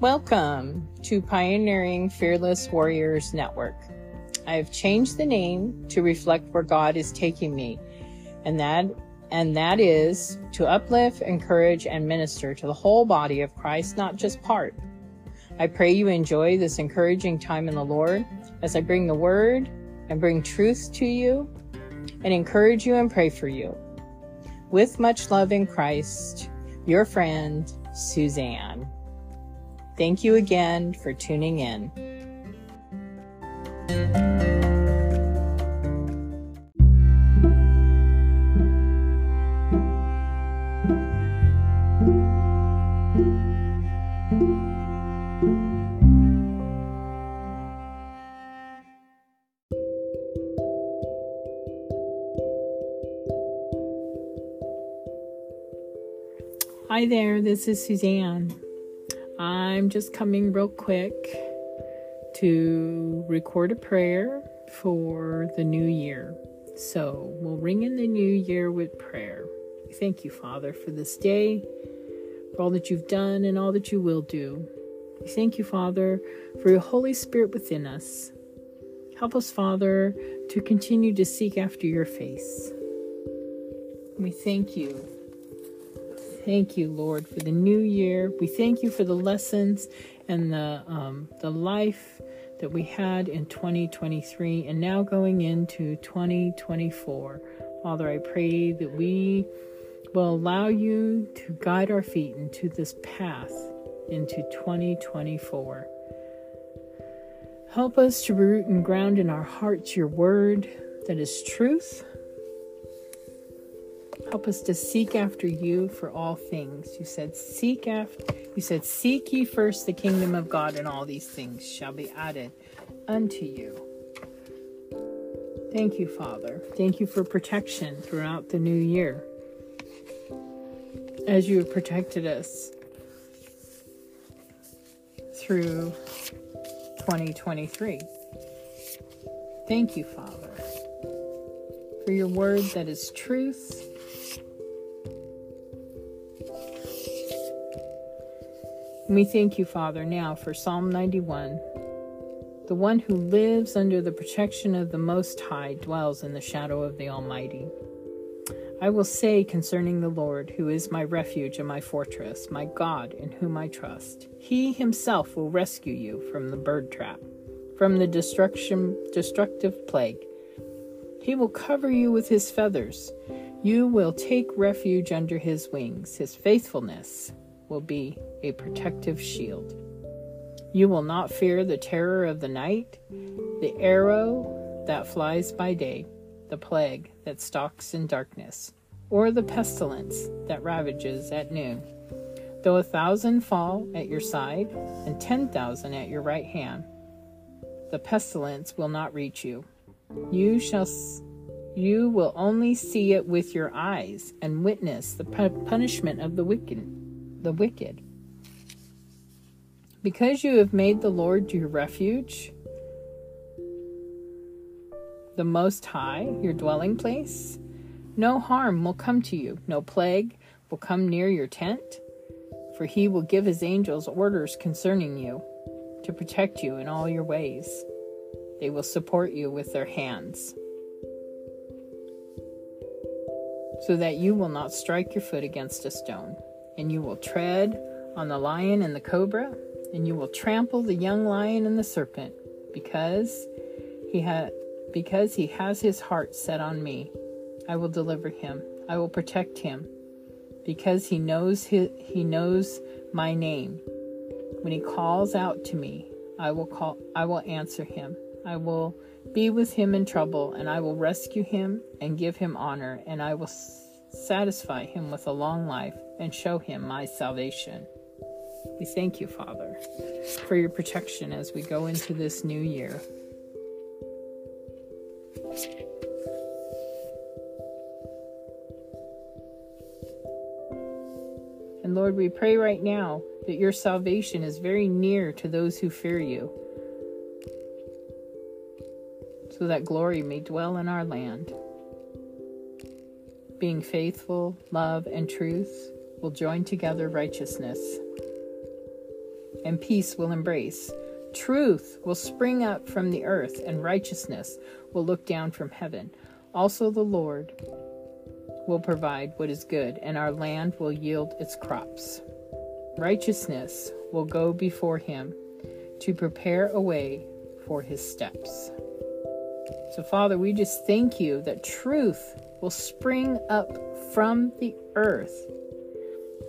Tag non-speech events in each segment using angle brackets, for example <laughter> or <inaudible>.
Welcome to Pioneering Fearless Warriors Network. I have changed the name to reflect where God is taking me, and that and that is to uplift, encourage, and minister to the whole body of Christ, not just part. I pray you enjoy this encouraging time in the Lord as I bring the word and bring truth to you and encourage you and pray for you. With much love in Christ, your friend, Suzanne. Thank you again for tuning in. Hi there, this is Suzanne. I'm just coming real quick to record a prayer for the new year. So we'll ring in the new year with prayer. Thank you, Father, for this day, for all that you've done and all that you will do. Thank you, Father, for your Holy Spirit within us. Help us, Father, to continue to seek after your face. We thank you Thank you, Lord, for the new year. We thank you for the lessons and the um, the life that we had in 2023 and now going into 2024. Father, I pray that we will allow you to guide our feet into this path into 2024. Help us to root and ground in our hearts your word that is truth Help us to seek after you for all things. You said, Seek after you said, Seek ye first the kingdom of God, and all these things shall be added unto you. Thank you, Father. Thank you for protection throughout the new year. As you have protected us through 2023. Thank you, Father, for your word that is truth we thank you, Father, now for Psalm 91. The one who lives under the protection of the Most High dwells in the shadow of the Almighty. I will say concerning the Lord, who is my refuge and my fortress, my God in whom I trust, He Himself will rescue you from the bird trap, from the destruction, destructive plague. He will cover you with His feathers. You will take refuge under His wings. His faithfulness will be a protective shield. You will not fear the terror of the night, the arrow that flies by day, the plague that stalks in darkness, or the pestilence that ravages at noon. Though a thousand fall at your side and ten thousand at your right hand, the pestilence will not reach you. You shall you will only see it with your eyes and witness the punishment of the wicked the wicked. Because you have made the Lord your refuge, the Most High, your dwelling place, no harm will come to you, no plague will come near your tent, for he will give his angels orders concerning you to protect you in all your ways. They will support you with their hands, so that you will not strike your foot against a stone and you will tread on the lion and the cobra, and you will trample the young lion and the serpent, because he because he has his heart set on me. I will deliver him. I will protect him, because he knows his, he knows my name. When he calls out to me, I will call I will answer him. I will be with him in trouble, and I will rescue him and give him honor, and I will satisfy him with a long life, and show him my salvation. We thank you, Father, for your protection as we go into this new year. And Lord, we pray right now that your salvation is very near to those who fear you, so that glory may dwell in our land being faithful, love, and truth will join together righteousness. and peace will embrace. Truth will spring up from the earth, and righteousness will look down from heaven. Also, the Lord will provide what is good, and our land will yield its crops. Righteousness will go before him to prepare a way for his steps. So, Father, we just thank you that truth will spring up from the earth.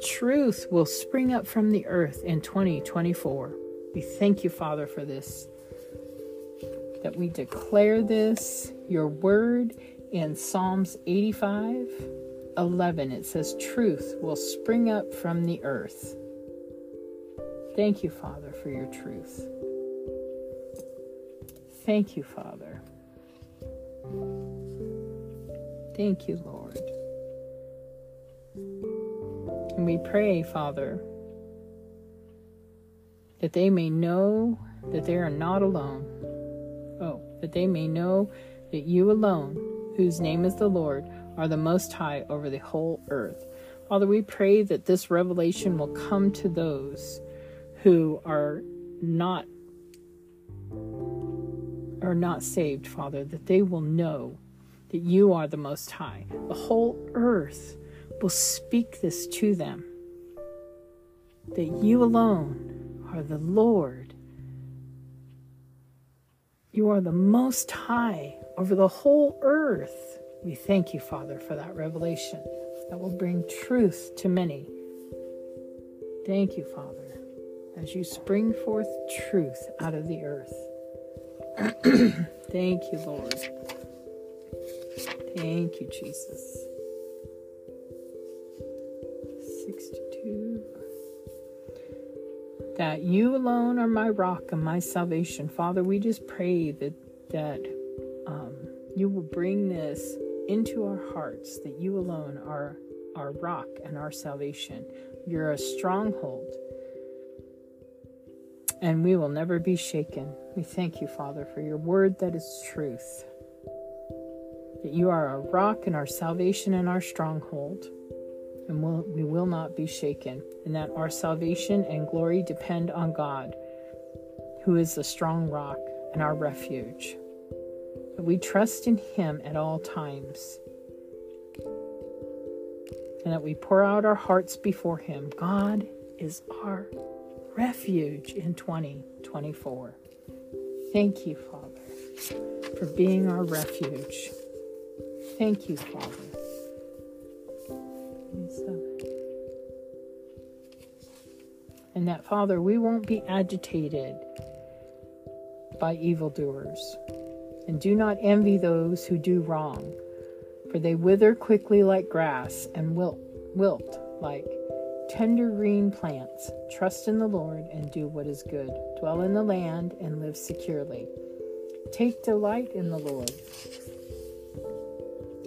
Truth will spring up from the earth in 2024. We thank you, Father, for this. That we declare this, your word in Psalms 85 11. It says, Truth will spring up from the earth. Thank you, Father, for your truth. Thank you, Father. Thank you, Lord. And we pray, Father, that they may know that they are not alone. Oh, that they may know that you alone, whose name is the Lord, are the Most High over the whole earth. Father, we pray that this revelation will come to those who are not are not saved, Father, that they will know that you are the most high. The whole earth will speak this to them. That you alone are the Lord. You are the most high over the whole earth. We thank you, Father, for that revelation that will bring truth to many. Thank you, Father as you spring forth truth out of the earth. <clears throat> Thank you, Lord. Thank you, Jesus. 62. That you alone are my rock and my salvation. Father, we just pray that, that um, you will bring this into our hearts, that you alone are our rock and our salvation. You're a stronghold and we will never be shaken. We thank you, Father, for your word that is truth. That you are our rock and our salvation and our stronghold, and we'll, we will not be shaken, and that our salvation and glory depend on God, who is the strong rock and our refuge. That we trust in Him at all times, and that we pour out our hearts before Him. God is our refuge in 2024. Thank you, Father, for being our refuge. Thank you, Father. And that, Father, we won't be agitated by evildoers. And do not envy those who do wrong, for they wither quickly like grass and wilt, wilt like tender green plants. Trust in the Lord and do what is good. Dwell in the land and live securely. Take delight in the Lord,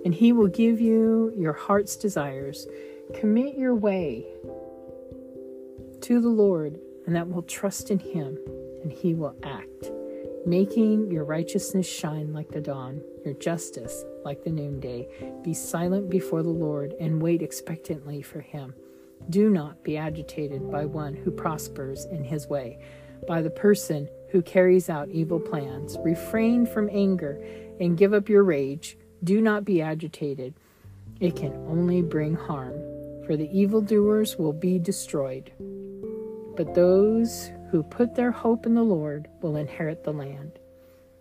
and he will give you your heart's desires. Commit your way to the Lord, and that will trust in him, and he will act, making your righteousness shine like the dawn, your justice like the noonday. Be silent before the Lord and wait expectantly for him. Do not be agitated by one who prospers in his way, by the person who carries out evil plans. Refrain from anger and give up your rage. Do not be agitated. It can only bring harm, for the evildoers will be destroyed. But those who put their hope in the Lord will inherit the land.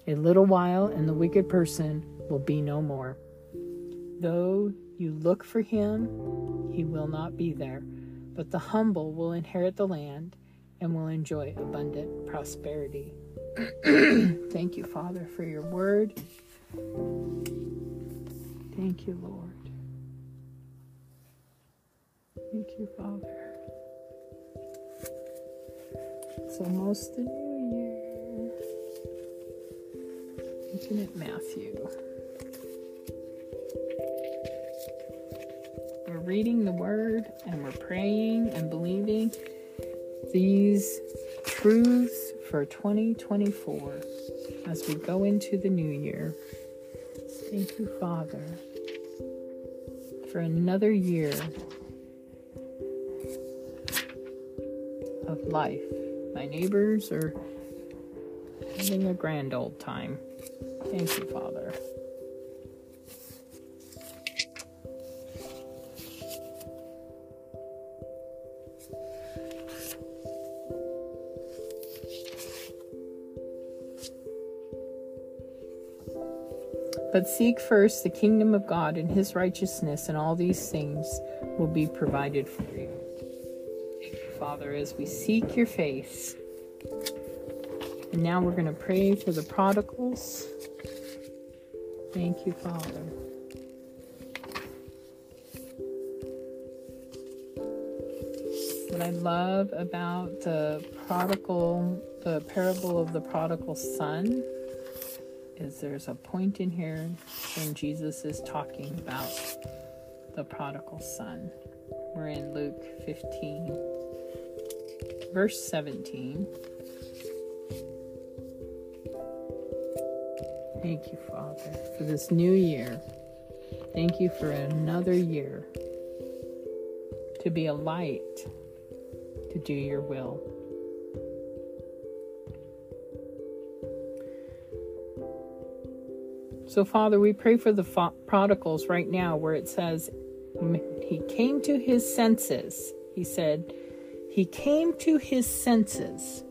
A little while, and the wicked person will be no more. Though you look for him, he will not be there, but the humble will inherit the land and will enjoy abundant prosperity. <clears throat> Thank you, Father, for your word. Thank you, Lord. Thank you, Father. It's almost the new year. Looking at Matthew. We're reading the word and we're praying and believing these truths for 2024 as we go into the new year. Thank you, Father, for another year of life My neighbors are having a grand old time. Thank you, Father. But seek first the kingdom of God and his righteousness, and all these things will be provided for you. Thank you, Father, as we seek your face. And now we're going to pray for the prodigals. Thank you, Father. What I love about the prodigal, the parable of the prodigal son is there's a point in here when Jesus is talking about the prodigal son. We're in Luke 15, verse 17. Thank you, Father, for this new year. Thank you for another year to be a light to do your will. So, Father, we pray for the prodigals right now where it says, He came to his senses. He said, He came to his senses.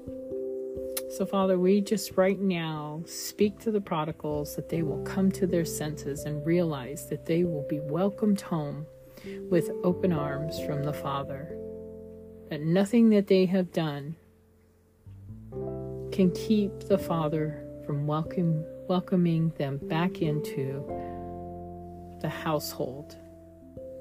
So, Father, we just right now speak to the prodigals that they will come to their senses and realize that they will be welcomed home with open arms from the Father. That nothing that they have done can keep the Father from welcoming welcoming them back into the household.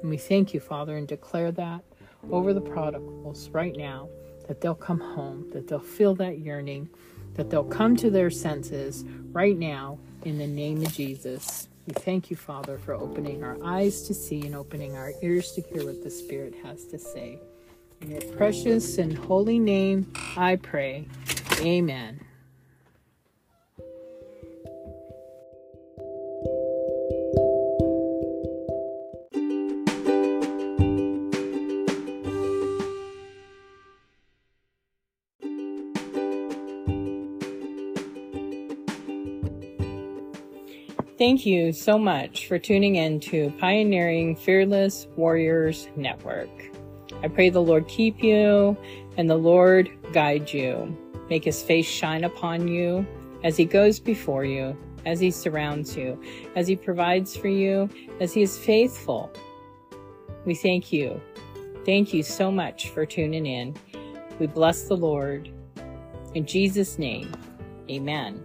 And we thank you, Father, and declare that over the prodigals right now that they'll come home, that they'll feel that yearning, that they'll come to their senses right now in the name of Jesus. We thank you, Father, for opening our eyes to see and opening our ears to hear what the Spirit has to say. In your precious and holy name, I pray. Amen. Thank you so much for tuning in to Pioneering Fearless Warriors Network. I pray the Lord keep you and the Lord guide you. Make his face shine upon you as he goes before you, as he surrounds you, as he provides for you, as he is faithful. We thank you. Thank you so much for tuning in. We bless the Lord. In Jesus' name, amen.